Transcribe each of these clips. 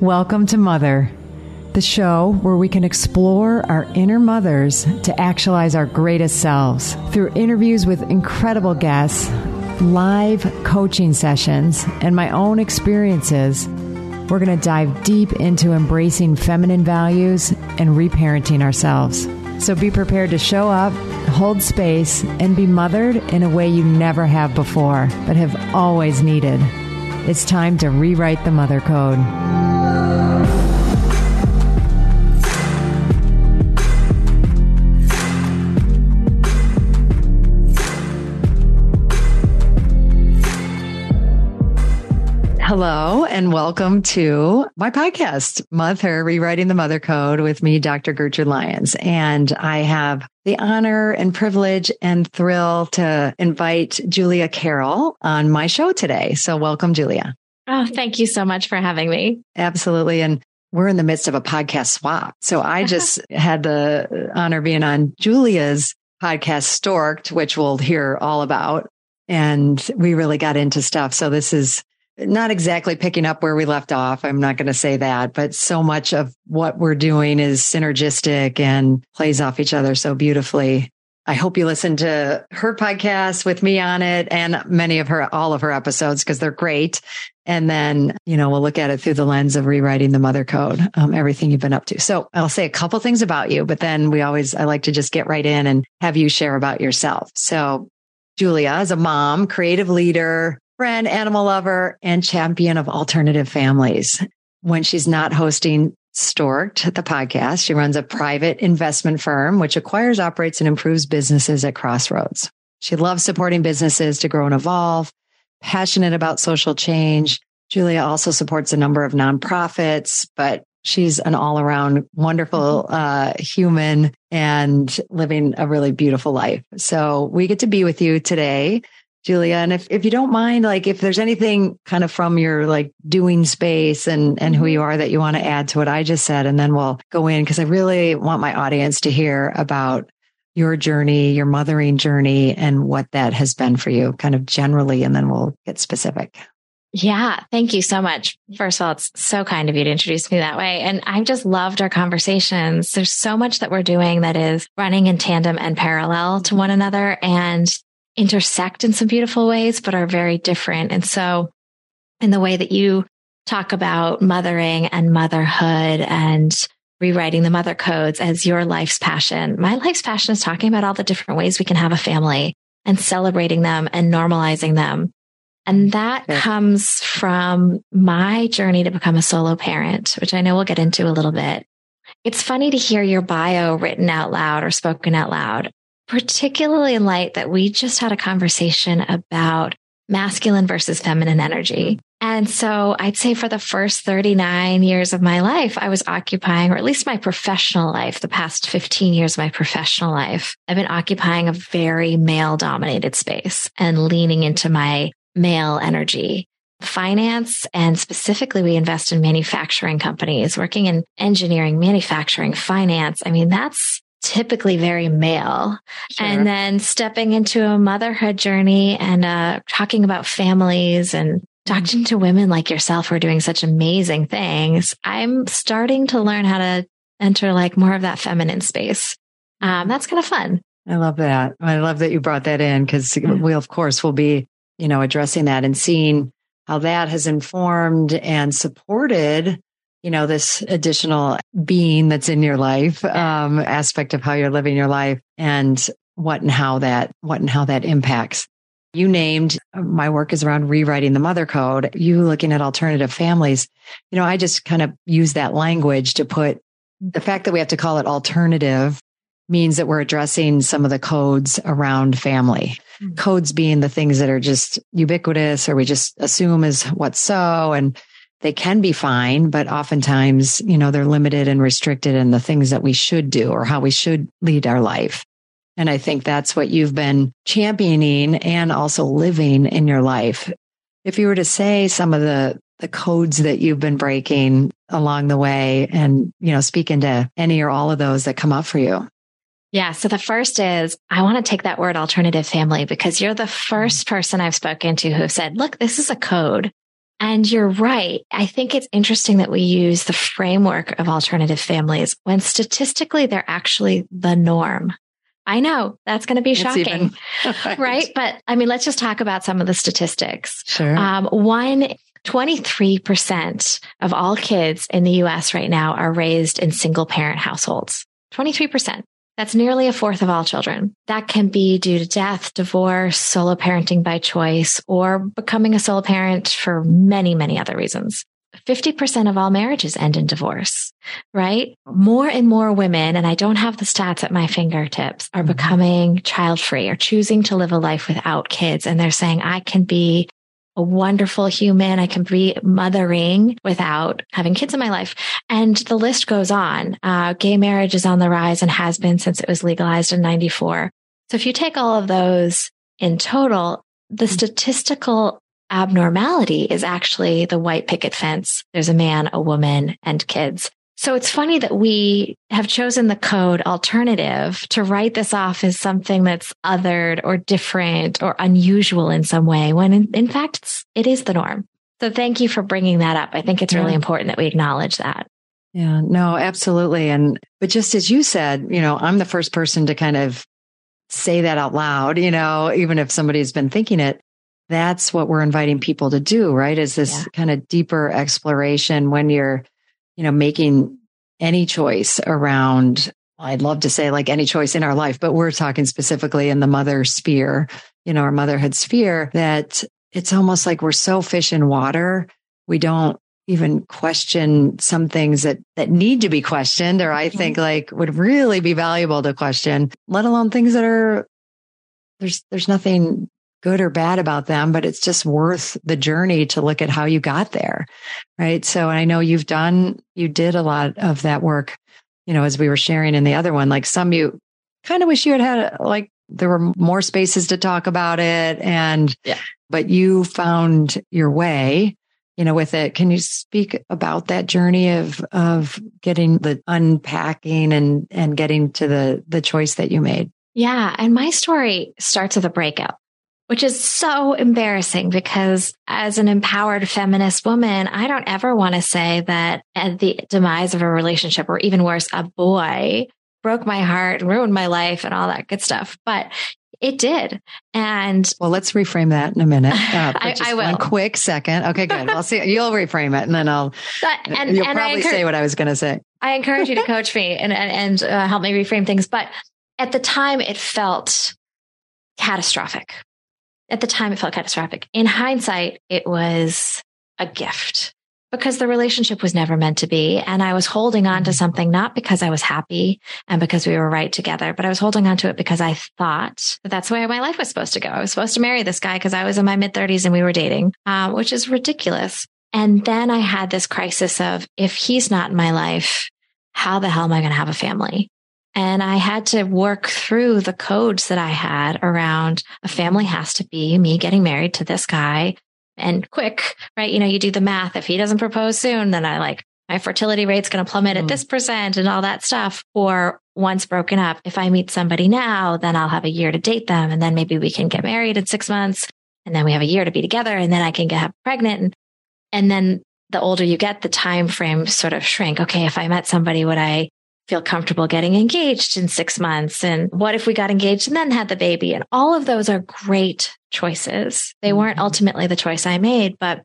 Welcome to Mother, the show where we can explore our inner mothers to actualize our greatest selves through interviews with incredible guests, live coaching sessions, and my own experiences. We're going to dive deep into embracing feminine values and reparenting ourselves. So be prepared to show up, hold space, and be mothered in a way you never have before, but have always needed. It's time to rewrite the mother code. Hello and welcome to my podcast, Mother Rewriting the Mother Code with me, Dr. Gertrude Lyons. And I have the honor and privilege and thrill to invite Julia Karol on my show today. So welcome, Julia. Oh, thank you so much for having me. Absolutely. And we're in the midst of a podcast swap. So I just had the honor being on Julia's podcast, Stork'd, which we'll hear all about. And we really got into stuff. So this is not exactly picking up where we left off. I'm not going to say that, but so much of what we're doing is synergistic and plays off each other so beautifully. I hope you listen to her podcast with me on it and many of her, all of her episodes because they're great. And then, you know, we'll look at it through the lens of rewriting the mother code, um, everything you've been up to. So I'll say a couple things about you, but then we always, I like to just get right in and have you share about yourself. So Julia is a mom, creative leader, friend, animal lover, and champion of alternative families. When she's not hosting Stork'd, the podcast, she runs a private investment firm which acquires, operates, and improves businesses at crossroads. She loves supporting businesses to grow and evolve, passionate about social change. Julia also supports a number of nonprofits, but she's an all around wonderful uh, human and living a really beautiful life. So we get to be with you today Julia. And if, if you don't mind, like if there's anything kind of from your like doing space and, and who mm-hmm. you are that you want to add to what I just said, and then we'll go in because I really want my audience to hear about your journey, your mothering journey and what that has been for you kind of generally. And then we'll get specific. Yeah. Thank you so much. First of all, it's so kind of you to introduce me that way. And I've just loved our conversations. There's so much that we're doing that is running in tandem and parallel to one another. And intersect in some beautiful ways, but are very different. And so in the way that you talk about mothering and motherhood and rewriting the mother codes as your life's passion, my life's passion is talking about all the different ways we can have a family and celebrating them and normalizing them. And that yeah. comes from my journey to become a solo parent, which I know we'll get into a little bit. It's funny to hear your bio written out loud or spoken out loud particularly in light that we just had a conversation about masculine versus feminine energy. Mm-hmm. And so I'd say for the first 39 years of my life, I was occupying, or at least my professional life, the past 15 years of my professional life, I've been occupying a very male dominated space and leaning into my male energy. Finance and specifically we invest in manufacturing companies, working in engineering, manufacturing, finance. I mean, that's typically very male. Sure. And then stepping into a motherhood journey and uh, talking about families and talking to women like yourself who are doing such amazing things, I'm starting to learn how to enter like more of that feminine space. Um, that's kind of fun. I love that. I love that you brought that in because we, of course, will be, you know, addressing that and seeing how that has informed and supported you know, this additional being that's in your life, um, aspect of how you're living your life and what and how that, what and how that impacts. You named uh, my work is around rewriting the mother code. You looking at alternative families. You know, I just kind of use that language to put the fact that we have to call it alternative means that we're addressing some of the codes around family. Mm-hmm. Codes being the things that are just ubiquitous or we just assume is what's so. And they can be fine, but oftentimes, you know, they're limited and restricted in the things that we should do or how we should lead our life. And I think that's what you've been championing and also living in your life. If you were to say some of the, the codes that you've been breaking along the way and, you know, speak into any or all of those that come up for you. Yeah. So the first is I want to take that word alternative family because you're the first person I've spoken to who said, look, this is a code And you're right. I think it's interesting that we use the framework of alternative families when statistically they're actually the norm. I know that's going to be shocking, even, right. right. But I mean, let's just talk about some of the statistics. Sure. Um, one, 23% of all kids in the US right now are raised in single parent households. 23%. That's nearly a fourth of all children. That can be due to death, divorce, solo parenting by choice, or becoming a solo parent for many, many other reasons. 50% of all marriages end in divorce, right? More and more women, and I don't have the stats at my fingertips, are mm-hmm. becoming child free or choosing to live a life without kids. And they're saying, I can be a wonderful human. I can be mothering without having kids in my life. And the list goes on. Uh, gay marriage is on the rise and has been since it was legalized in 94. So if you take all of those in total, the statistical abnormality is actually the white picket fence. There's a man, a woman, and kids. So it's funny that we have chosen the code alternative to write this off as something that's othered or different or unusual in some way, when in, in fact, it's, it is the norm. So thank you for bringing that up. I think it's really important that we acknowledge that. Yeah, no, absolutely. And, but just as you said, you know, I'm the first person to kind of say that out loud, you know, even if somebody's been thinking it, that's what we're inviting people to do, right? Is this yeah. kind of deeper exploration when you're you know, making any choice around, I'd love to say like any choice in our life, but we're talking specifically in the mother sphere, you know, our motherhood sphere that it's almost like we're so fish in water. We don't even question some things that, that need to be questioned or I mm-hmm. think like would really be valuable to question, let alone things that are, there's, there's nothing good or bad about them, but it's just worth the journey to look at how you got there. Right. So I know you've done, you did a lot of that work, you know, as we were sharing in the other one, like some you kind of wish you had had like there were more spaces to talk about it and, yeah. but you found your way, you know, with it. Can you speak about that journey of, of getting the unpacking and, and getting to the, the choice that you made? Yeah. And my story starts with a breakup which is so embarrassing because as an empowered feminist woman, I don't ever want to say that at the demise of a relationship or even worse, a boy broke my heart and ruined my life and all that good stuff. But it did. And well, let's reframe that in a minute. Uh, I, I, will. One quick second. Okay, good. I'll see. You'll reframe it and then I'll, and, you'll and probably say what I was going to say. I encourage you to coach me and, and, and uh, help me reframe things. But at the time it felt catastrophic at the time, it felt catastrophic. In hindsight, it was a gift because the relationship was never meant to be. And I was holding on to mm-hmm. something not because I was happy and because we were right together, but I was holding on to it because I thought that that's the way my life was supposed to go. I was supposed to marry this guy because I was in my mid 30s and we were dating, um, which is ridiculous. And then I had this crisis of if he's not in my life, how the hell am I going to have a family? And I had to work through the codes that I had around a family has to be me getting married to this guy and quick, right? You know, you do the math. If he doesn't propose soon, then I like my fertility rate's going to plummet mm. at this percent and all that stuff. Or once broken up, if I meet somebody now, then I'll have a year to date them. And then maybe we can get married in six months. And then we have a year to be together and then I can get pregnant. And, and then the older you get, the time frame sort of shrink. Okay. If I met somebody, would I feel comfortable getting engaged in six months? And what if we got engaged and then had the baby? And all of those are great choices. They weren't mm-hmm. ultimately the choice I made, but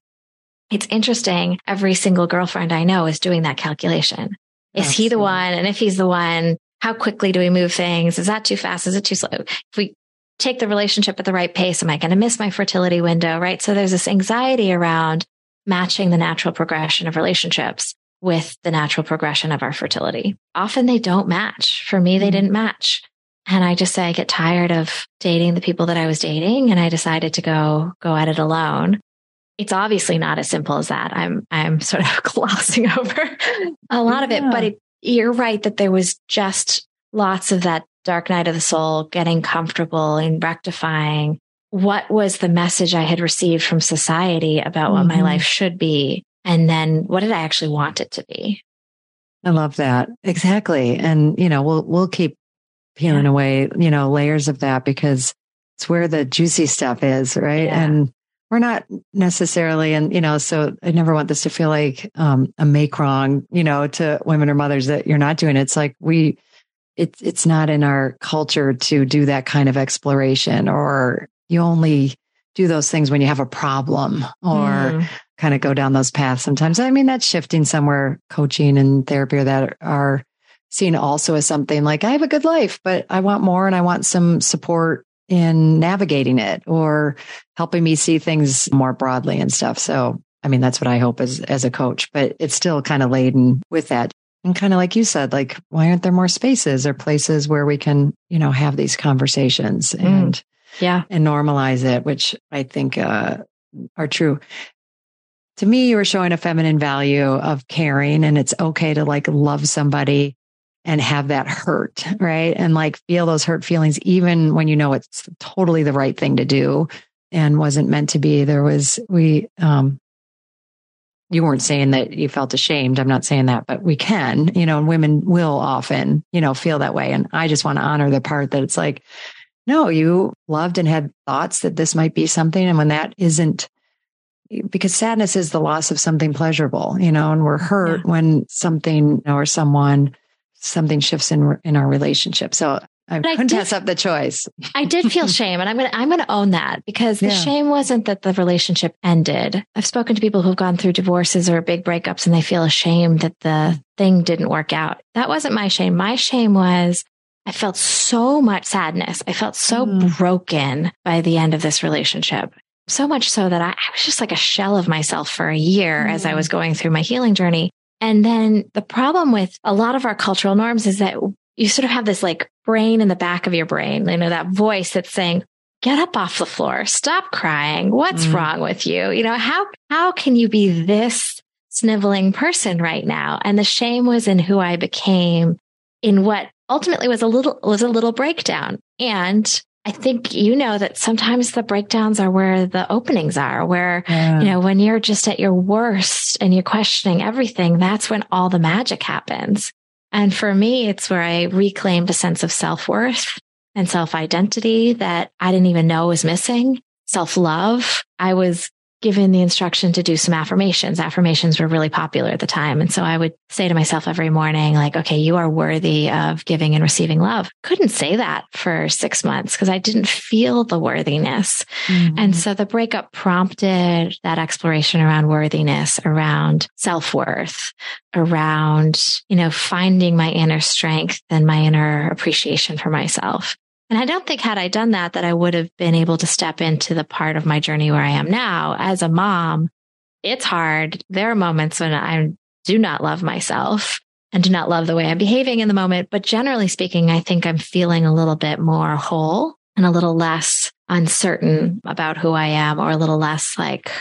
it's interesting. Every single girlfriend I know is doing that calculation. Is Absolutely. he the one? And if he's the one, how quickly do we move things? Is that too fast? Is it too slow? If we take the relationship at the right pace, am I going to miss my fertility window? Right. So there's this anxiety around matching the natural progression of relationships with the natural progression of our fertility. Often they don't match. For me, they mm-hmm. didn't match. And I just say I get tired of dating the people that I was dating and I decided to go, go at it alone. It's obviously not as simple as that. I'm, I'm sort of glossing over a lot yeah. of it, but it, you're right that there was just lots of that dark night of the soul, getting comfortable and rectifying what was the message I had received from society about mm-hmm. what my mm-hmm. life should be and then what did I actually want it to be? I love that. Exactly. And, you know, we'll, we'll keep peeling yeah. away, you know, layers of that because it's where the juicy stuff is. Right. Yeah. And we're not necessarily, and you know, so I never want this to feel like um, a make wrong, you know, to women or mothers that you're not doing. It. It's like we, it's it's not in our culture to do that kind of exploration, or you only do those things when you have a problem, or mm. kind of go down those paths. Sometimes, I mean, that's shifting somewhere. Coaching and therapy or that are seen also as something like I have a good life, but I want more, and I want some support in navigating it or helping me see things more broadly and stuff. So, I mean, that's what I hope as, as a coach, but it's still kind of laden with that. And kind of like you said, like, why aren't there more spaces or places where we can, you know, have these conversations mm. and, yeah, and normalize it, which I think, uh, are true. To me, you were showing a feminine value of caring and it's okay to like love somebody and have that hurt, right? And like feel those hurt feelings, even when you know it's totally the right thing to do and wasn't meant to be. There was, we, um, you weren't saying that you felt ashamed. I'm not saying that, but we can, you know, and women will often, you know, feel that way. And I just want to honor the part that it's like, no, you loved and had thoughts that this might be something. And when that isn't, because sadness is the loss of something pleasurable, you know, and we're hurt yeah. when something or someone something shifts in in our relationship. So I but couldn't I did, pass up the choice. I did feel shame, and I'm gonna I'm gonna own that because the yeah. shame wasn't that the relationship ended. I've spoken to people who've gone through divorces or big breakups, and they feel ashamed that the thing didn't work out. That wasn't my shame. My shame was I felt so much sadness. I felt so mm. broken by the end of this relationship. So much so that I, I, was just like a shell of myself for a year mm. as I was going through my healing journey. And then the problem with a lot of our cultural norms is that you sort of have this like brain in the back of your brain, you know, that voice that's saying, get up off the floor, stop crying. What's mm. wrong with you? You know, how, how can you be this sniveling person right now? And the shame was in who I became in what ultimately was a little, was a little breakdown. And I think you know that sometimes the breakdowns are where the openings are, where, yeah. you know, when you're just at your worst and you're questioning everything, that's when all the magic happens. And for me, it's where I reclaimed a sense of self worth and self identity that I didn't even know was missing. Self love. I was given the instruction to do some affirmations. Affirmations were really popular at the time. And so I would say to myself every morning, like, okay, you are worthy of giving and receiving love. Couldn't say that for six months because I didn't feel the worthiness. Mm-hmm. And so the breakup prompted that exploration around worthiness, around self worth, around, you know, finding my inner strength and my inner appreciation for myself. And I don't think had I done that, that I would have been able to step into the part of my journey where I am now as a mom. It's hard. There are moments when I do not love myself and do not love the way I'm behaving in the moment. But generally speaking, I think I'm feeling a little bit more whole and a little less uncertain about who I am or a little less like,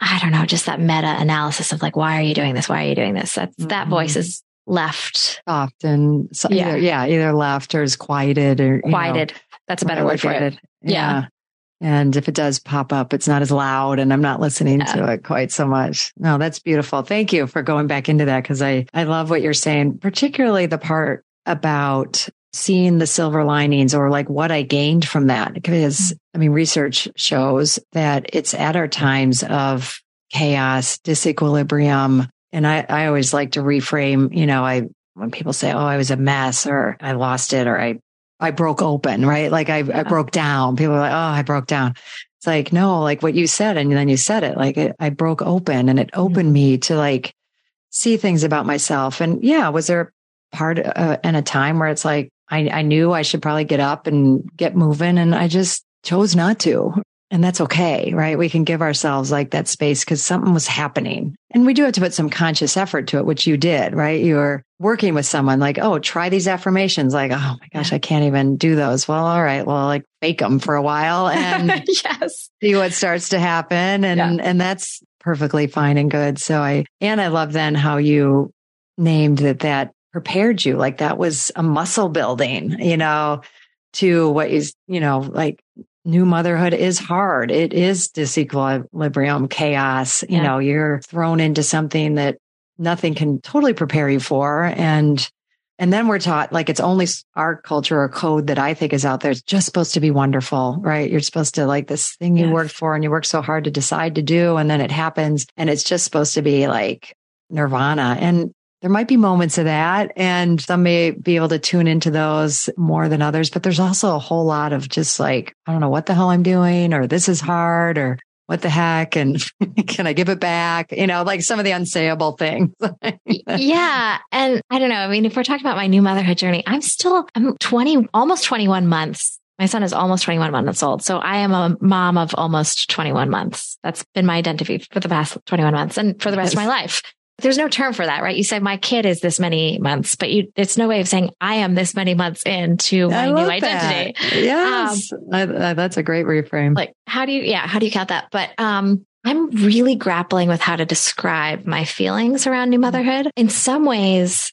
I don't know, just that meta analysis of like, why are you doing this? Why are you doing this? That's, mm-hmm. that voice is left. Often. So yeah. Either, yeah. Either left or is quieted or quieted. Know, That's a better word for it. Yeah. yeah. And if it does pop up, it's not as loud and I'm not listening yeah. to it quite so much. No, that's beautiful. Thank you for going back into that because I, I love what you're saying, particularly the part about seeing the silver linings or like what I gained from that. Because mm-hmm. I mean, research shows that it's at our times of chaos, disequilibrium, and I, I always like to reframe, you know, I, when people say, Oh, I was a mess or I lost it or I, I broke open, right? Like I, yeah. I broke down. People are like, Oh, I broke down. It's like, no, like what you said. And then you said it like it, I broke open and it opened mm-hmm. me to like see things about myself. And yeah, was there a part uh, and a time where it's like, I, I knew I should probably get up and get moving and I just chose not to. And that's okay, right? We can give ourselves like that space because something was happening. And we do have to put some conscious effort to it, which you did, right? You were working with someone like, oh, try these affirmations. Like, oh my gosh, I can't even do those. Well, all right. Well, like fake them for a while and yes, see what starts to happen. And, yeah. and that's perfectly fine and good. So I, and I love then how you named that that prepared you. Like that was a muscle building, you know, to what is, you know, like new motherhood is hard. It is disequilibrium, chaos. You know, you're thrown into something that nothing can totally prepare you for. And And then we're taught like it's only our culture or code that I think is out there. It's just supposed to be wonderful, right? You're supposed to like this thing you yes. worked for and you work so hard to decide to do. And then it happens and it's just supposed to be like nirvana. And there might be moments of that and some may be able to tune into those more than others, but there's also a whole lot of just like, I don't know what the hell I'm doing or this is hard or what the heck? And can I give it back? You know, like some of the unsayable things. yeah. And I don't know. I mean, if we're talking about my new motherhood journey, I'm still, I'm 20, almost 21 months. My son is almost 21 months old. So I am a mom of almost 21 months. That's been my identity for the past 21 months and for the rest yes. of my life there's no term for that, right? You say my kid is this many months, but you, it's no way of saying I am this many months into my new identity. That. Yes. Um, I, I, that's a great reframe. Like, how do you, yeah, how do you count that? But, um, I'm really grappling with how to describe my feelings around new motherhood. In some ways,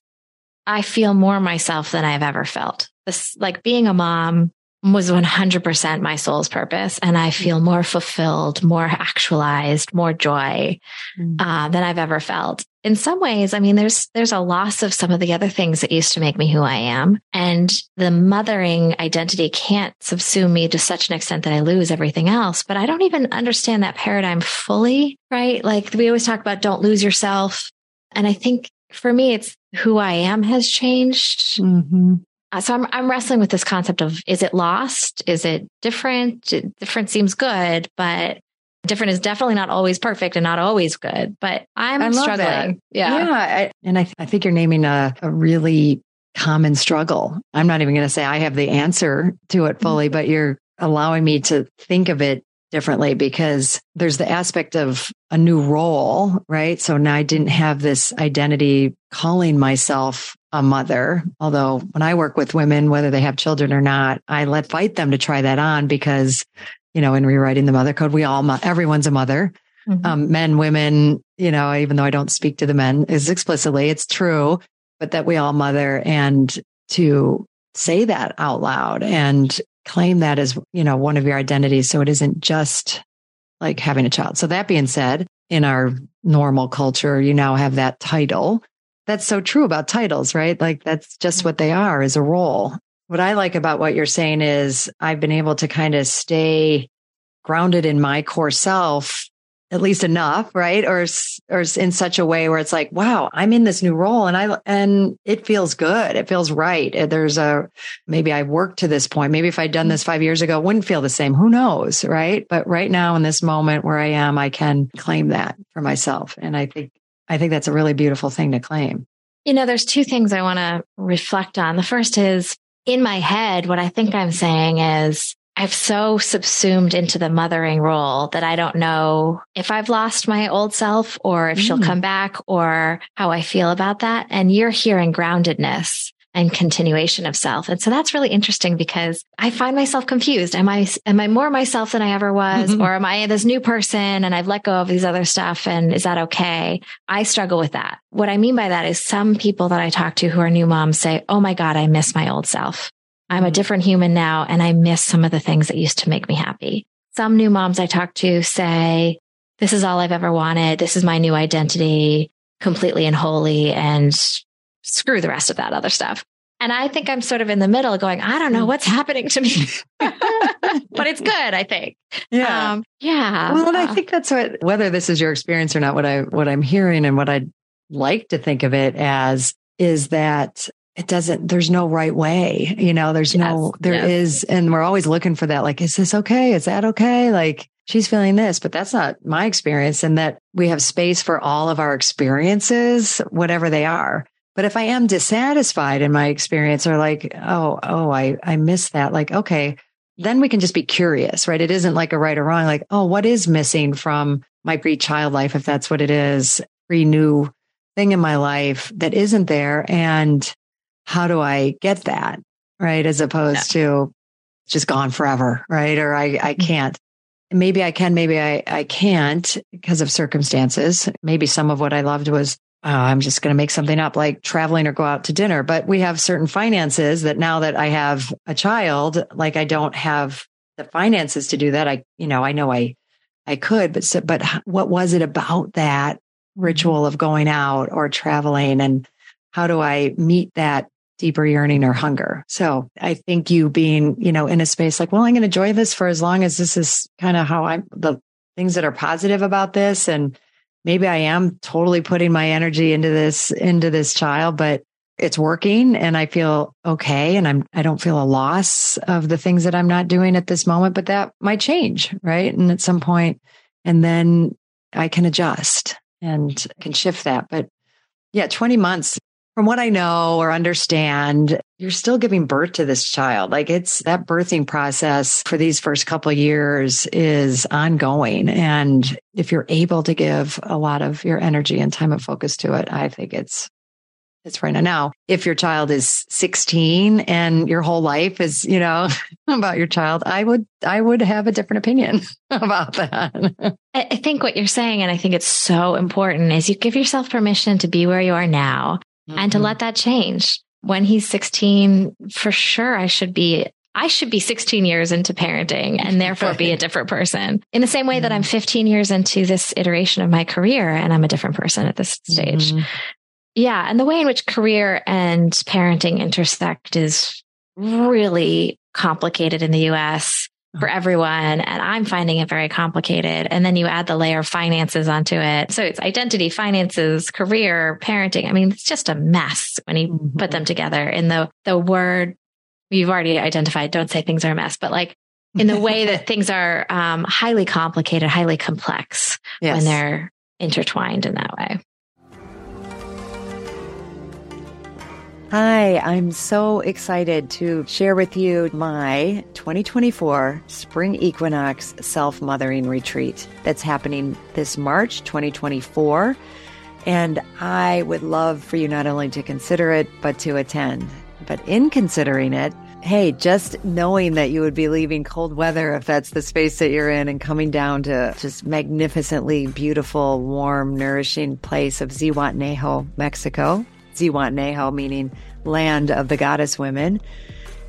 I feel more myself than I've ever felt. This, like being a mom was 100% my soul's purpose. And I feel more fulfilled, more actualized, more joy mm. uh, than I've ever felt. In some ways, I mean, there's, there's a loss of some of the other things that used to make me who I am. And the mothering identity can't subsume me to such an extent that I lose everything else. But I don't even understand that paradigm fully, right? Like we always talk about don't lose yourself. And I think for me, it's who I am has changed. Mm-hmm. Uh, so I'm, I'm wrestling with this concept of is it lost? Is it different? Different seems good, but different is definitely not always perfect and not always good. But I'm I struggling. That. Yeah. Yeah. I, and I, th- I think you're naming a, a really common struggle. I'm not even going to say I have the answer to it fully, mm-hmm. but you're allowing me to think of it differently because there's the aspect of a new role, right? So now I didn't have this identity calling myself a mother. Although when I work with women, whether they have children or not, I let fight them to try that on because, you know, in rewriting the mother code, we all, everyone's a mother. Mm-hmm. Um, men, women, you know, even though I don't speak to the men is explicitly, it's true, but that we all mother and to say that out loud and claim that as, you know, one of your identities. So it isn't just like having a child. So that being said, in our normal culture, you now have that title that's so true about titles, right? Like that's just what they are is a role. What I like about what you're saying is I've been able to kind of stay grounded in my core self at least enough, right? Or or in such a way where it's like, wow, I'm in this new role and I and it feels good. It feels right. Uh, there's a maybe I worked to this point. Maybe if I'd done this 5 years ago, it wouldn't feel the same. Who knows, right? But right now in this moment where I am, I can claim that for myself. And I think I think that's a really beautiful thing to claim. You know, there's two things I want to reflect on. The first is in my head, what I think I'm saying is I've so subsumed into the mothering role that I don't know if I've lost my old self or if mm. she'll come back or how I feel about that. And you're hearing groundedness and continuation of self. And so that's really interesting because I find myself confused. Am I, am I more myself than I ever was? Mm-hmm. Or am I this new person and I've let go of these other stuff? And is that okay? I struggle with that. What I mean by that is some people that I talk to who are new moms say, Oh my God, I miss my old self. I'm a different human now and I miss some of the things that used to make me happy. Some new moms I talk to say, this is all I've ever wanted. This is my new identity completely and wholly. And screw the rest of that other stuff. And I think I'm sort of in the middle going, I don't know hmm. what's happening to me, but it's good, I think. Yeah. Um, yeah. Well, and I think that's what, whether this is your experience or not, what I, what I'm hearing and what I'd like to think of it as is that it doesn't, there's no right way. You know, there's yes, no, there yes. is, and we're always looking for that. Like, is this okay? Is that okay? Like, she's feeling this, but that's not my experience. And that we have space for all of our experiences, whatever they are. But if I am dissatisfied in my experience or like, oh, oh, I, I miss that, like, okay, then we can just be curious, right? It isn't like a right or wrong, like, oh, what is missing from my pre child life, if that's what it is, pre new thing in my life that isn't there. And how do I get that? Right. As opposed yeah. to just gone forever. Right. Or I, I mm-hmm. can't. Maybe I can, maybe I, I can't because of circumstances. Maybe some of what I loved was oh, I'm just going to make something up like traveling or go out to dinner. But we have certain finances that now that I have a child, like I don't have the finances to do that. I, you know, I know I, I could, but, so, but what was it about that ritual of going out or traveling? And how do I meet that deeper yearning or hunger. So I think you being, you know, in a space like, well, I'm going to enjoy this for as long as this is kind of how I'm the things that are positive about this. And maybe I am totally putting my energy into this, into this child, but it's working and I feel okay. And I'm, I don't feel a loss of the things that I'm not doing at this moment, but that might change. Right. And at some point, and then I can adjust and can shift that. But yeah, 20 months from what I know or understand, you're still giving birth to this child. Like it's that birthing process for these first couple years is ongoing. And if you're able to give a lot of your energy and time and focus to it, I think it's it's right now. If your child is 16 and your whole life is, you know, about your child, I would, I would have a different opinion about that. I think what you're saying, and I think it's so important is you give yourself permission to be where you are now mm-hmm. and to mm-hmm. let that change. When he's 16, for sure, I should be I should be 16 years into parenting and therefore be a different person in the same way that I'm mm-hmm. 15 years into this iteration of my career and I'm a different person at this stage. Mm-hmm. Yeah. And the way in which career and parenting intersect is really complicated in the US for everyone. And I'm finding it very complicated. And then you add the layer of finances onto it. So it's identity, finances, career, parenting. I mean, it's just a mess when you mm-hmm. put them together in the, the word you've already identified. Don't say things are a mess, but like in the way that things are um, highly complicated, highly complex yes. when they're intertwined in that way. Hi, I'm so excited to share with you my 2024 Spring Equinox Self Mothering Retreat that's happening this March 2024. And I would love for you not only to consider it, but to attend. But in considering it, hey, just knowing that you would be leaving cold weather if that's the space that you're in and coming down to just magnificently beautiful, warm, nourishing place of Zihuatanejo, Mexico Zihuatanejo, meaning land of the goddess women,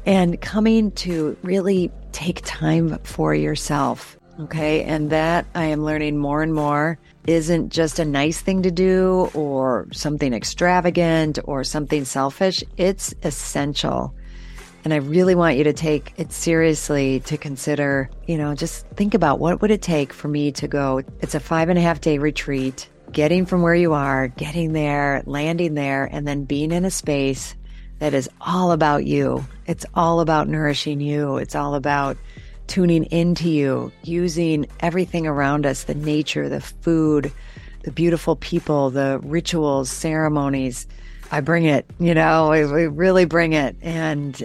and coming to really take time for yourself. Okay. And that I am learning more and more isn't just a nice thing to do or something extravagant or something selfish. It's essential. And I really want you to take it seriously to consider, you know, just think about what would it take for me to go. It's a five and a half day retreat getting from where you are, getting there, landing there, and then being in a space that is all about you. It's all about nourishing you. It's all about tuning into you, using everything around us the nature, the food, the beautiful people, the rituals, ceremonies. I bring it, you know, we, we really bring it. And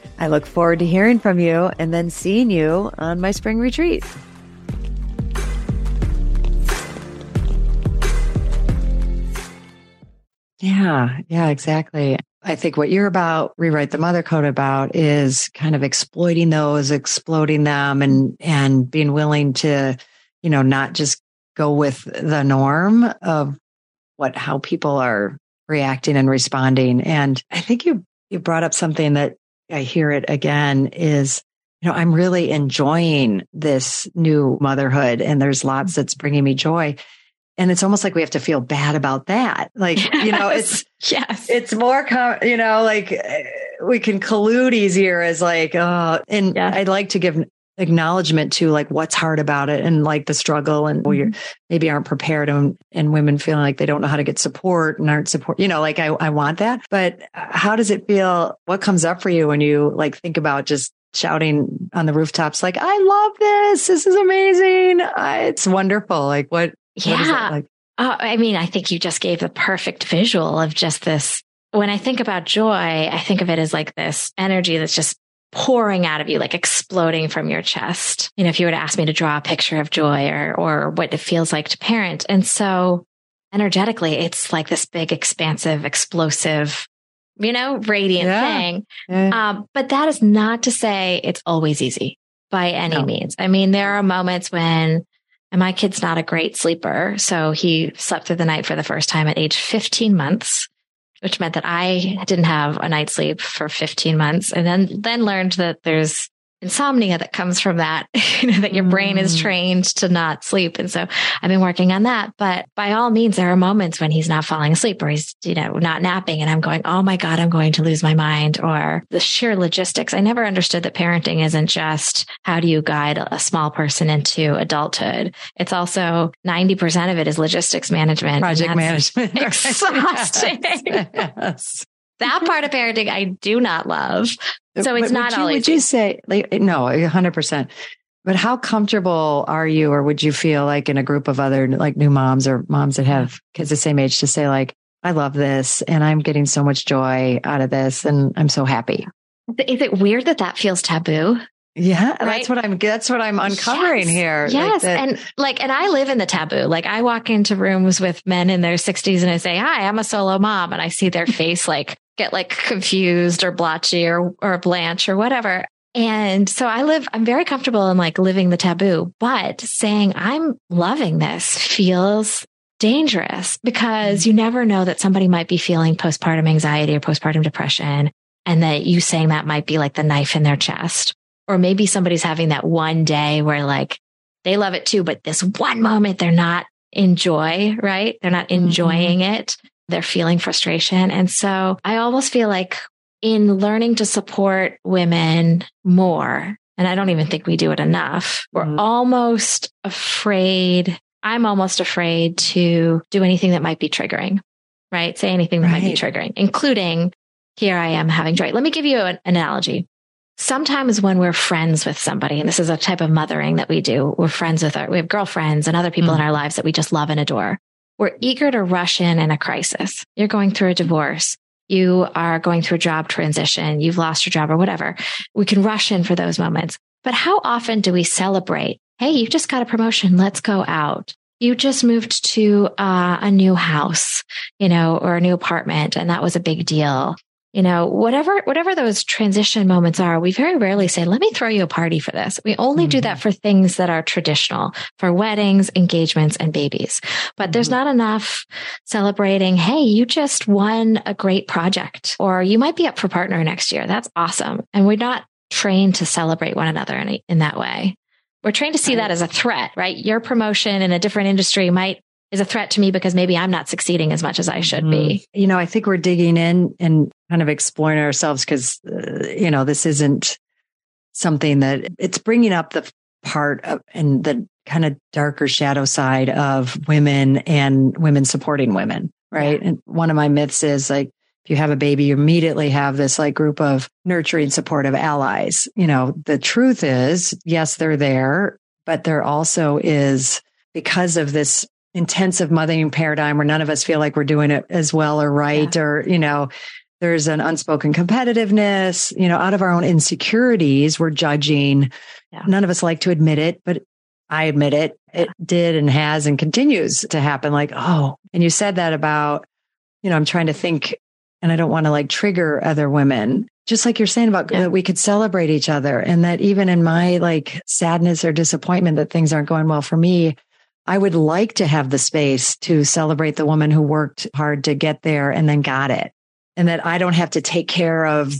I look forward to hearing from you and then seeing you on my spring retreat. Yeah, yeah, exactly. I think what you're about, rewrite the mother code about is kind of exploiting those, exploding them and, and being willing to, you know, not just go with the norm of what, how people are reacting and responding. And I think you, you brought up something that I hear it again is you know, I'm really enjoying this new motherhood and there's lots that's bringing me joy. And it's almost like we have to feel bad about that. Like, yes. you know, it's, yes, it's more, com- you know, like we can collude easier as like, oh, and yes. I'd like to give acknowledgement to like what's hard about it and like the struggle and we mm-hmm. maybe aren't prepared and, and women feeling like they don't know how to get support and aren't support, you know, like I, I want that. But how does it feel? What comes up for you when you like think about just shouting on the rooftops, like, I love this. This is amazing. I, it's wonderful. Like what? Yeah. What like? uh, I mean, I think you just gave the perfect visual of just this. When I think about joy, I think of it as like this energy that's just pouring out of you, like exploding from your chest. You know, if you were to ask me to draw a picture of joy or, or what it feels like to parent. And so energetically, it's like this big, expansive, explosive, you know, radiant yeah. thing. Yeah. Um, but that is not to say it's always easy by any no. means. I mean, there are moments when, and my kid's not a great sleeper. So he slept through the night for the first time at age 15 months which meant that I didn't have a night's sleep for 15 months and then, then learned that there's insomnia that comes from that, you know, that your brain is mm. trained to not sleep. And so I've been working on that. But by all means, there are moments when he's not falling asleep or he's, you know, not napping and I'm going, Oh my God, I'm going to lose my mind or the sheer logistics. I never understood that parenting isn't just how do you guide a small person into adulthood? It's also 90% of it is logistics management. Project management. Exhausting. yes. yes. That mm-hmm. part of parenting I do not love. So it's but not would you, always. Would you say like no, hundred percent? But how comfortable are you, or would you feel like in a group of other like new moms or moms that have kids the same age to say like, I love this and I'm getting so much joy out of this and I'm so happy. Is it weird that that feels taboo? Yeah, right? that's what I'm. That's what I'm uncovering yes, here. Yes, like and like, and I live in the taboo. Like, I walk into rooms with men in their 60s, and I say, "Hi, I'm a solo mom," and I see their face like get like confused or blotchy or or blanche or whatever. And so I live. I'm very comfortable in like living the taboo, but saying I'm loving this feels dangerous because you never know that somebody might be feeling postpartum anxiety or postpartum depression, and that you saying that might be like the knife in their chest or maybe somebody's having that one day where like they love it too, but this one moment they're not in joy, right? They're not mm-hmm. enjoying mm-hmm. it. They're feeling frustration. And so I almost feel like in learning to support women more, and I don't even think we do it enough, we're mm-hmm. almost afraid. I'm almost afraid to do anything that might be triggering, right? Say anything that right. might be triggering, including here I am having joy. Let me give you an analogy sometimes when we're friends with somebody, and this is a type of mothering that we do, we're friends with our, we have girlfriends and other people mm in our lives that we just love and adore. We're eager to rush in in a crisis. You're going through a divorce. You are going through a job transition. You've lost your job or whatever. We can rush in for those moments. But how often do we celebrate? Hey, you just got a promotion. Let's go out. You just moved to uh, a new house, you know, or a new apartment, and that was a big deal you know, whatever, whatever those transition moments are, we very rarely say, let me throw you a party for this. We only mm-hmm. do that mm-hmm. for things that are traditional, for weddings, engagements, and babies. But mm-hmm. there's not enough celebrating, hey, you just won a great project, or you might be up for partner next year. That's awesome. And we're not trained to celebrate one another in, in that way. We're trained to see right. that as a threat, right? Your promotion in a different industry might is a threat to me because maybe I'm not succeeding as much as I should mm-hmm. be. You know, I think we're digging in and kind of exploring ourselves because, uh, you know, this isn't something that it's bringing up the part of and the kind of darker shadow side of women and women supporting women. Right. Yeah. And one of my myths is like, if you have a baby, you immediately have this like group of nurturing, supportive allies. You know, the truth is, yes, they're there, but there also is because of this intensive mothering paradigm where none of us feel like we're doing it as well or right yeah. or you know there's an unspoken competitiveness you know out of our own insecurities we're judging yeah. none of us like to admit it but i admit it it did and has and continues to happen like oh and you said that about you know i'm trying to think and i don't want to like trigger other women just like you're saying about yeah. that we could celebrate each other and that even in my like sadness or disappointment that things aren't going well for me I would like to have the space to celebrate the woman who worked hard to get there and then got it. And that I don't have to take care of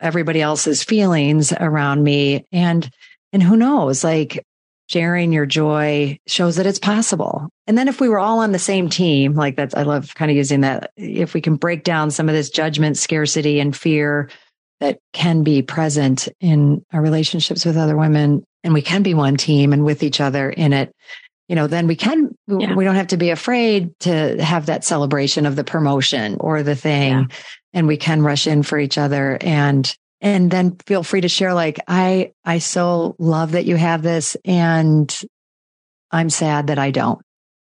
everybody else's feelings around me. And, and who knows, like sharing your joy shows that it's possible. And then if we were all on the same team, like that's, I love kind of using that. If we can break down some of this judgment, scarcity and fear that can be present in our relationships with other women and we can be one team and with each other in it you know then we can yeah. we don't have to be afraid to have that celebration of the promotion or the thing yeah. and we can rush in for each other and and then feel free to share like i i so love that you have this and i'm sad that i don't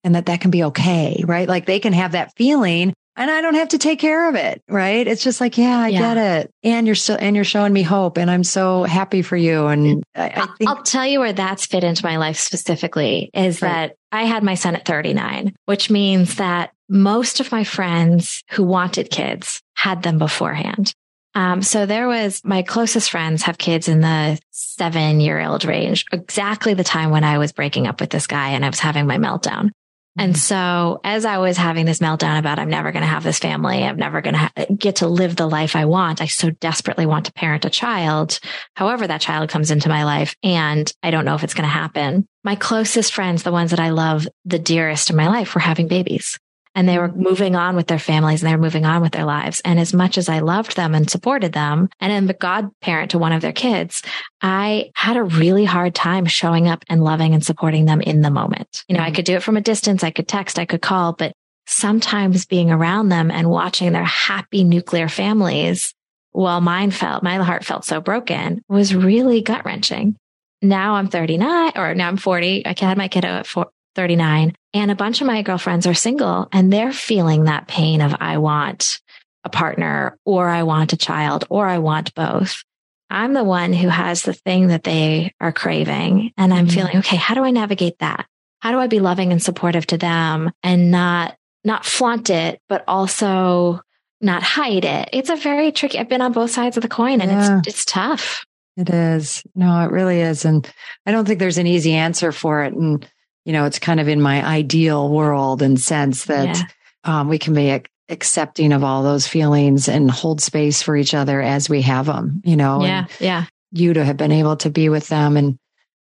and that that can be okay right like they can have that feeling and I don't have to take care of it. Right. It's just like, yeah, I yeah. get it. And you're still, and you're showing me hope. And I'm so happy for you. And I, I think I'll tell you where that's fit into my life specifically is right. that I had my son at 39, which means that most of my friends who wanted kids had them beforehand. Um, so there was my closest friends have kids in the seven year old range, exactly the time when I was breaking up with this guy and I was having my meltdown. And mm-hmm. so as I was having this meltdown about I'm never going to have this family, I'm never going to ha- get to live the life I want. I so desperately want to parent a child. However, that child comes into my life and I don't know if it's going to happen. My closest friends, the ones that I love the dearest in my life were having babies and they were moving on with their families and they were moving on with their lives. And as much as I loved them and supported them and am a godparent to one of their kids, I had a really hard time showing up and loving and supporting them in the moment. You know, I mm-hmm. could do it from a distance. I could text, I could call, but sometimes being around them and watching their happy nuclear families while mine felt, my heart felt so broken was really gut wrenching. Now I'm 39 or now I'm 40. I had my kiddo at 39 and a bunch of my girlfriends are single and they're feeling that pain of I want a partner or I want a child or I want both. I'm the one who has the thing that they are craving and I'm mm-hmm. feeling, okay, how do I navigate that? How do I be loving and supportive to them and not, not flaunt it, but also not hide it? It's a very tricky, I've been on both sides of the coin and yeah. it's, it's tough. It is. No, it really is. And I don't think there's an easy answer for it. And you know, it's kind of in my ideal world and sense that yeah. um, we can be accepting of all those feelings and hold space for each other as we have them, you know. Yeah. Yeah. You to have been able to be with them and,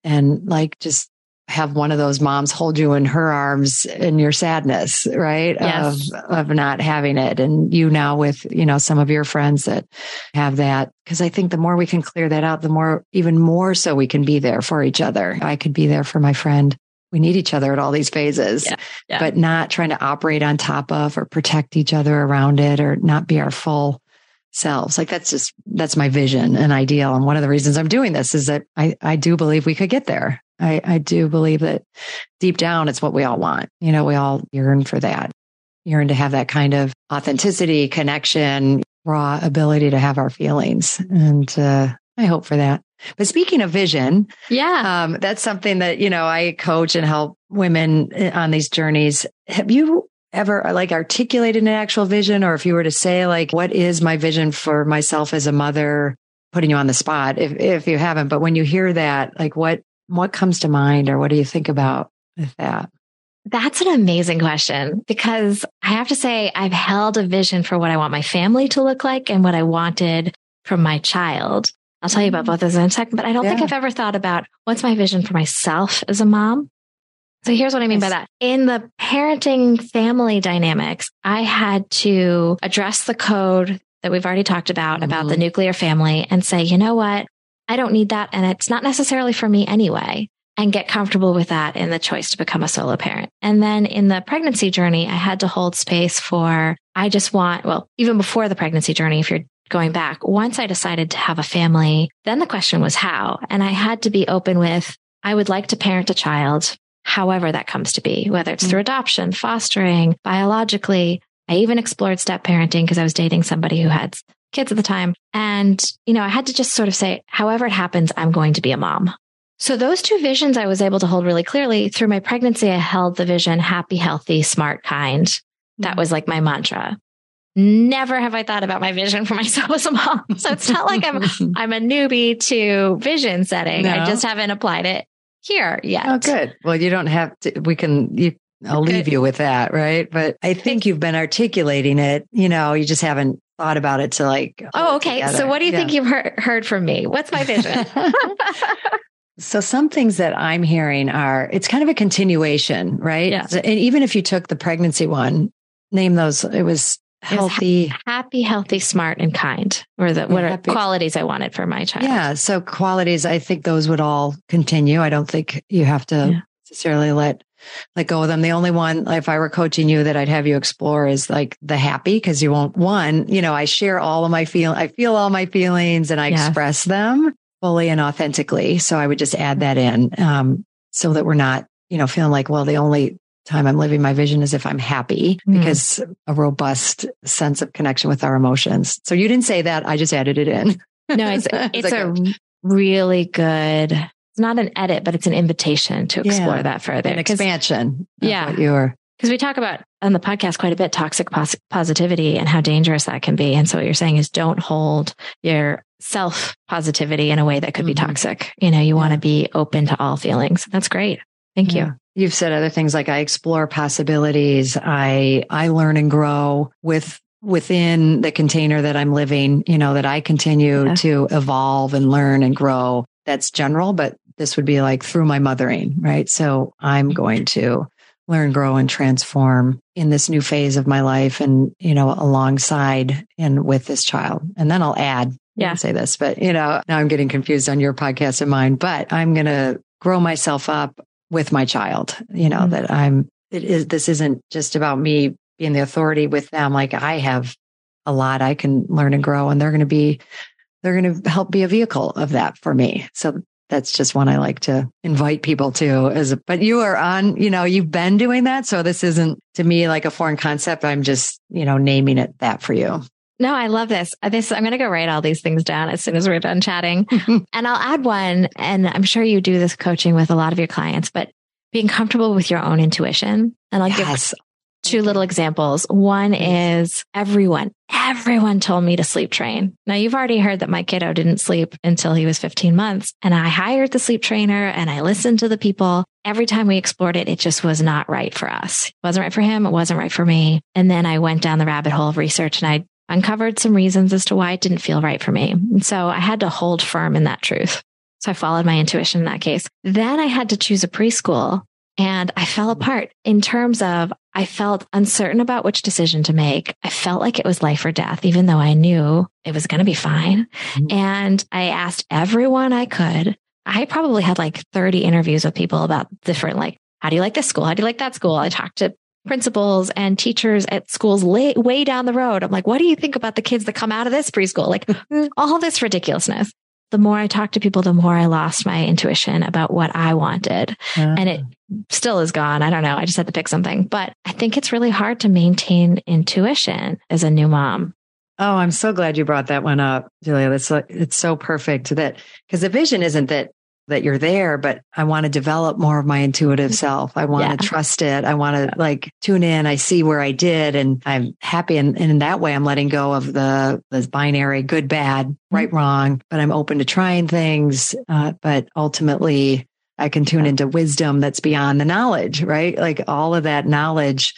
and like just have one of those moms hold you in her arms in your sadness, right? Yes. Of, of not having it. And you now with, you know, some of your friends that have that. Cause I think the more we can clear that out, the more, even more so we can be there for each other. I could be there for my friend we need each other at all these phases, yeah, yeah. but not trying to operate on top of or protect each other around it or not be our full selves. Like that's just, that's my vision and ideal. And one of the reasons I'm doing this is that I, I do believe we could get there. I, I do believe that deep down, it's what we all want. You know, we all yearn for that, yearn to have that kind of authenticity, connection, raw ability to have our feelings. And, uh, I hope for that. But speaking of vision, yeah, um, that's something that, you know, I coach and help women eh, on these journeys. Have you ever like articulated an actual vision? Or if you were to say, like, what is my vision for myself as a mother, putting you on the spot if, if you haven't, but when you hear that, like what, what comes to mind or what do you think about with that? That's an amazing question because I have to say I've held a vision for what I want my family to look like and what I wanted from my child. I'll tell you about both of those in a second, but I don't yeah. think I've ever thought about what's my vision for myself as a mom. So here's what I mean by that. In the parenting family dynamics, I had to address the code that we've already talked about, mm-hmm. about the mm-hmm. nuclear family and say, you know what? I don't need that. And it's not necessarily for me anyway. And get comfortable with that in the choice to become a solo parent. And then in the pregnancy journey, I had to hold space for, I just want, well, even before the pregnancy journey, if you're going back, once I decided to have a family, then the question was how. And I had to be open with, I would like to parent a child, however that comes to be, whether it's mm-hmm. through adoption, fostering, biologically. I even explored step parenting because I was dating somebody who had kids at the time. And, you know, I had to just sort of say, however it happens, I'm going to be a mom. So those two visions I was able to hold really clearly through my pregnancy. I held the vision happy, healthy, smart, kind. That mm-hmm. was like my mantra never have I thought about my vision for myself as a mom. So it's not like I'm I'm a newbie to vision setting. No. I just haven't applied it here yet. Oh, good. Well, you don't have to. We can. You, I'll leave you with that, right? But I think you've been articulating it. You know, you just haven't thought about it to like. Oh, okay. So what do you yeah. think you've heard, heard from me? What's my vision? so some things that I'm hearing are, it's kind of a continuation, right? Yeah. And even if you took the pregnancy one, name those, it was healthy, ha- happy, healthy, smart, and kind or the what happy. are qualities I wanted for my child. Yeah. So qualities, I think those would all continue. I don't think you have to yeah. necessarily let let go of them. The only one, if I were coaching you, that I'd have you explore is like the happy, because you won't. One, you know, I share all of my feel, I feel all my feelings, and I yes. express them fully and authentically. So I would just add that in, um, so that we're not, you know, feeling like, well, the only time I'm living my vision is if I'm happy mm. because a robust sense of connection with our emotions. So you didn't say that. I just added it in. No, it's, it's a really good, it's not an edit, but it's an invitation to explore yeah. that further. An expansion. Yeah. You're, because we talk about on the podcast quite a bit toxic pos- positivity and how dangerous that can be. And so what you're saying is don't hold your self positivity in a way that could mm-hmm. be toxic. You know, you yeah. want to be open to all feelings. That's great. Thank yeah. you. You've said other things like I explore possibilities. I, I learn and grow with within the container that I'm living, you know, that I continue yeah. to evolve and learn and grow. That's general, but this would be like through my mothering, right? So I'm mm-hmm. going to learn, grow and transform in this new phase of my life and, you know, alongside and with this child. And then I'll add, yeah, say this, but you know, now I'm getting confused on your podcast and mine, but I'm going to grow myself up with my child, you know, mm-hmm. that I'm, it is, this isn't just about me being the authority with them. Like I have a lot I can learn and grow and they're going to be, they're going to help be a vehicle of that for me. So that's just one I like to invite people to as but you are on, you know, you've been doing that. So this isn't to me like a foreign concept. I'm just, you know, naming it that for you. No, I love this. Uh, this I'm going to go write all these things down as soon as we're done chatting. and I'll add one, and I'm sure you do this coaching with a lot of your clients, but being comfortable with your own intuition. And I'll yes. give two little examples. One is everyone, everyone told me to sleep train. Now you've already heard that my kiddo didn't sleep until he was 15 months and I hired the sleep trainer and I listened to the people. Every time we explored it, it just was not right for us. It wasn't right for him. It wasn't right for me. And then I went down the rabbit hole of research and I uncovered some reasons as to why it didn't feel right for me. And so I had to hold firm in that truth. So I followed my intuition in that case. Then I had to choose a preschool and I fell apart in terms of I felt uncertain about which decision to make. I felt like it was life or death, even though I knew it was going to be fine. Mm-hmm. And I asked everyone I could. I probably had like 30 interviews with people about different, like, how do you like this school? How do you like that school? I talked to principals and teachers at schools lay, way down the road. I'm like, what do you think about the kids that come out of this preschool? Like all this ridiculousness. The more I talked to people, the more I lost my intuition about what I wanted. Uh-huh. And it still is gone. I don't know. I just had to pick something, but I think it's really hard to maintain intuition as a new mom. Oh, I'm so glad you brought that one up, Julia. That's it's so perfect that because the vision isn't that that you're there, but I want to develop more of my intuitive mm-hmm. self. I want yeah. to trust it. I want to like tune in. I see where I did and I'm happy. And, and in that way, I'm letting go of the, the binary good, bad, mm-hmm. right, wrong, but I'm open to trying things. Uh, but ultimately I can tune into wisdom that's beyond the knowledge, right? Like all of that knowledge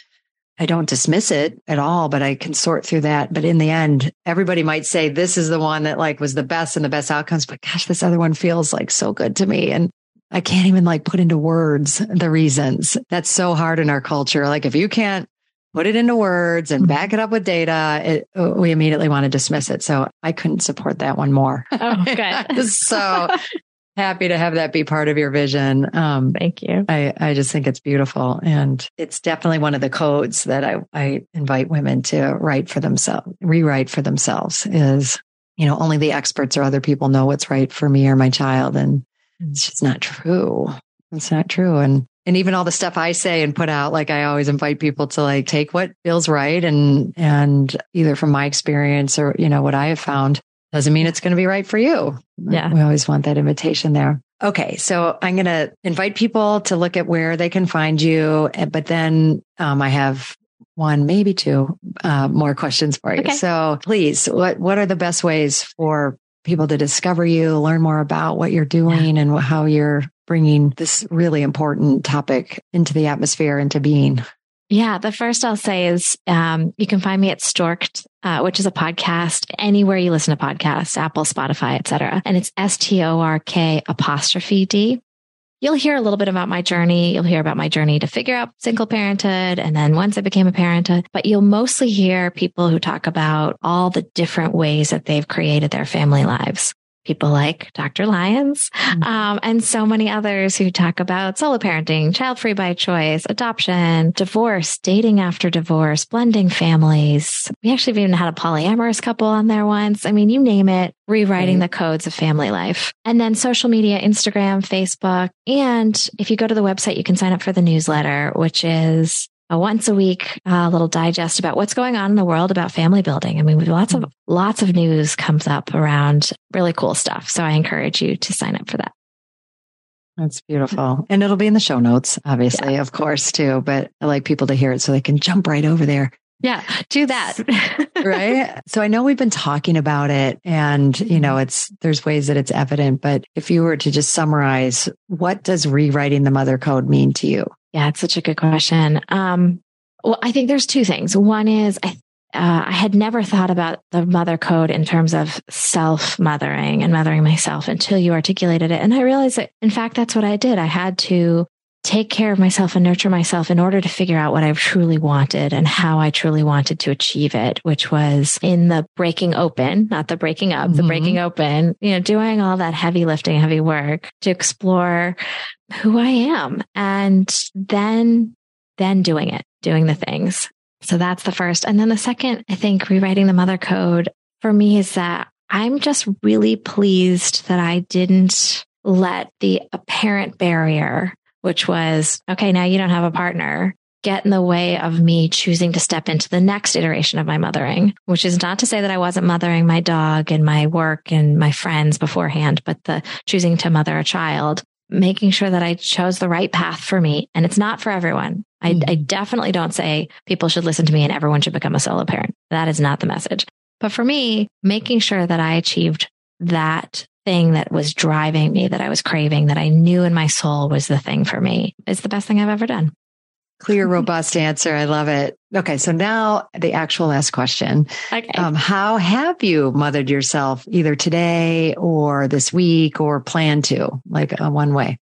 I don't dismiss it at all, but I can sort through that. But in the end, everybody might say this is the one that like was the best and the best outcomes. But gosh, this other one feels like so good to me. And I can't even like put into words the reasons. That's so hard in our culture. Like if you can't put it into words and back it up with data, it, we immediately want to dismiss it. So I couldn't support that one more. Oh, good. so happy to have that be part of your vision. Um, Thank you. I, I just think it's beautiful. And it's definitely one of the codes that I, I invite women to write for themselves, rewrite for themselves is, you know, only the experts or other people know what's right for me or my child. And it's just not true. It's not true. And, and even all the stuff I say and put out, like I always invite people to like take what feels right and, and either from my experience or, you know, what I have found doesn't mean it's going to be right for you. Yeah. We always want that invitation there. Okay. So I'm going to invite people to look at where they can find you. Eh, but then um, I have one, maybe two uh, more questions for you. Okay. So please, what, what are the best ways for people to discover you, learn more about what you're doing yeah. and how you're bringing this really important topic into the atmosphere, into being? Yeah, the first I'll say is um, you can find me at Stork'd, uh, which is a podcast anywhere you listen to podcasts, Apple, Spotify, etc. And it's S T O R K apostrophe D. You'll hear a little bit about my journey. You'll hear about my journey to figure out single parenthood. And then once I became a parent, but you'll mostly hear people who talk about all the different ways that they've created their family lives people like Dr. Lyons, mm-hmm. um, and so many others who talk about solo parenting, child free by choice, adoption, divorce, dating after divorce, blending families. We actually even had a polyamorous couple on there once. I mean, you name it, rewriting the codes of family life. And then social media, Instagram, Facebook. And if you go to the website, you can sign up for the newsletter, which is a once a week uh, little digest about what's going on in the world about family building. I mean, lots of lots of news comes up around really cool stuff. So I encourage you to sign up for that. That's beautiful. And it'll be in the show notes, obviously, yeah. of course, too. But I like people to hear it so they can jump right over there. Yeah, do that. right. So I know we've been talking about it and, you know, it's, there's ways that it's evident, but if you were to just summarize, what does rewriting the mother code mean to you? Yeah, it's such a good question. Um, well, I think there's two things. One is I, uh, I had never thought about the mother code in terms of self mothering and mothering myself until you articulated it. And I realized that, in fact, that's what I did. I had to take care of myself and nurture myself in order to figure out what I truly wanted and how I truly wanted to achieve it, which was in the breaking open, not the breaking up, mm-hmm. the breaking open, you know, doing all that heavy lifting, heavy work to explore who I am and then, then doing it, doing the things. So that's the first. And then the second, I think rewriting the mother code for me is that I'm just really pleased that I didn't let the apparent barrier, which was, okay, now you don't have a partner, get in the way of me choosing to step into the next iteration of my mothering, which is not to say that I wasn't mothering my dog and my work and my friends beforehand, but the choosing to mother a child making sure that I chose the right path for me. And it's not for everyone. I, mm-hmm. I, definitely don't say people should listen to me and everyone should become a solo parent. That is not the message. But for me, making sure that I achieved that thing that was driving me, that I was craving, that I knew in my soul was the thing for me is the best thing I've ever done. Clear, robust answer. I love it. Okay. So now the actual last question. Okay. Um, how have you mothered yourself either today or this week or plan to like a one way?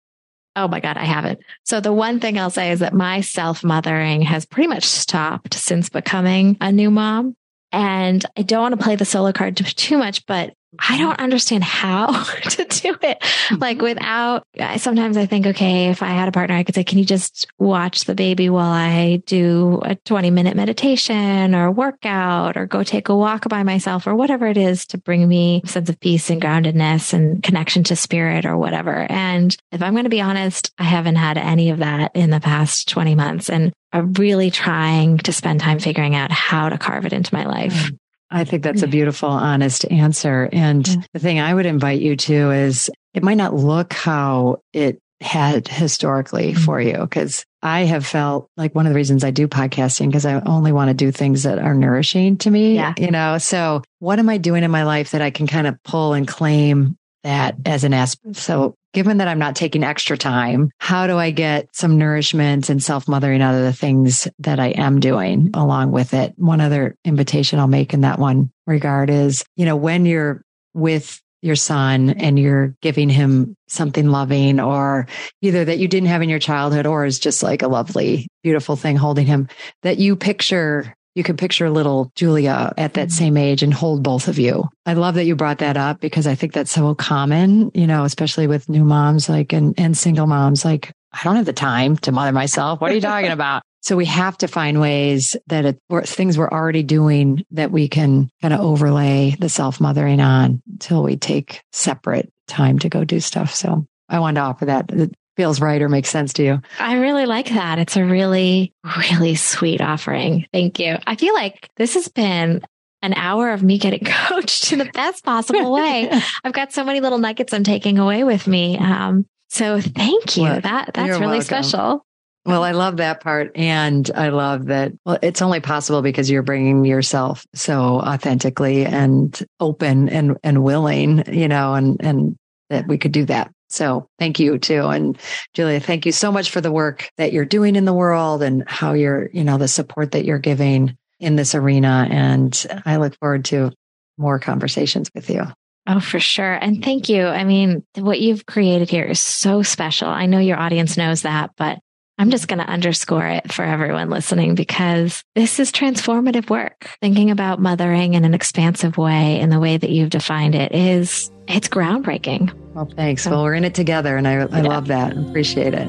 Oh my God, I haven't. So the one thing I'll say is that my self mothering has pretty much stopped since becoming a new mom. And I don't want to play the solo card too much, but I don't understand how to do it. Like without, sometimes I think, okay, if I had a partner, I could say, can you just watch the baby while I do a 20 minute meditation or workout or go take a walk by myself or whatever it is to bring me a sense of peace and groundedness and connection to spirit or whatever. And if I'm going to be honest, I haven't had any of that in the past 20 months. And I'm really trying to spend time figuring out how to carve it into my life. Mm. I think that's a beautiful, honest answer. And yeah. the thing I would invite you to is it might not look how it had historically mm-hmm. for you. Cause I have felt like one of the reasons I do podcasting because I only want to do things that are nourishing to me. Yeah. You know, so what am I doing in my life that I can kind of pull and claim that as an aspect? So given that I'm not taking extra time, how do I get some nourishment and self mothering out of the things that I am doing along with it? One other invitation I'll make in that one regard is, you know, when you're with your son and you're giving him something loving or either that you didn't have in your childhood or is just like a lovely, beautiful thing holding him that you picture you can picture little Julia at that mm-hmm. same age and hold both of you. I love that you brought that up because I think that's so common, you know, especially with new moms, like, and, and single moms. Like, I don't have the time to mother myself. What are you talking about? So we have to find ways that it, things we're already doing that we can kind of overlay the self mothering on until we take separate time to go do stuff. So I wanted to offer that feels right or makes sense to you. I really like that. It's a really, really sweet offering. Thank you. I feel like this has been an hour of me getting coached in the best possible way. I've got so many little nuggets I'm taking away with me. Um, so thank you. Well, that that's really welcome. special. Well, I love that part. And I love that. Well, it's only possible because you're bringing yourself so authentically and open and, and willing, you know, and, and that we could do that So thank you too. And Julia, thank you so much for the work that you're doing in the world and how you're, you know, the support that you're giving in this arena. And I look forward to more conversations with you. Oh, for sure. And thank you. I mean, what you've created here is so special. I know your audience knows that, but I'm just going to underscore it for everyone listening because this is transformative work. Thinking about mothering in an expansive way in the way that you've defined it is, it's groundbreaking. Well, thanks. So, well, we're in it together and I, I yeah. love that. Appreciate it.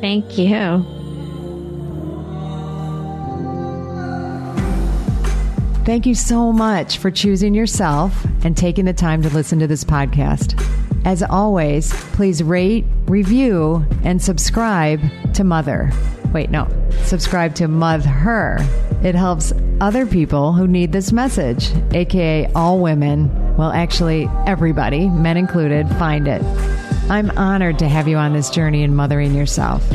Thank you. Thank you so much for choosing yourself and taking the time to listen to this podcast. As always, please rate, review, and subscribe to Mother. Wait, no, subscribe to Mother. Her. It helps other people who need this message, aka all women, well, actually, everybody, men included, find it. I'm honored to have you on this journey in mothering yourself.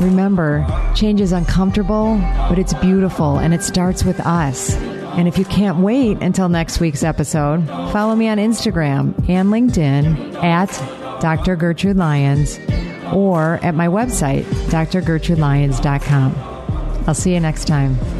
Remember, change is uncomfortable, but it's beautiful and it starts with us. And if you can't wait until next week's episode, follow me on Instagram and LinkedIn at Dr. Gertrude Lyons or at my website, drgertrudelyons.com. I'll see you next time.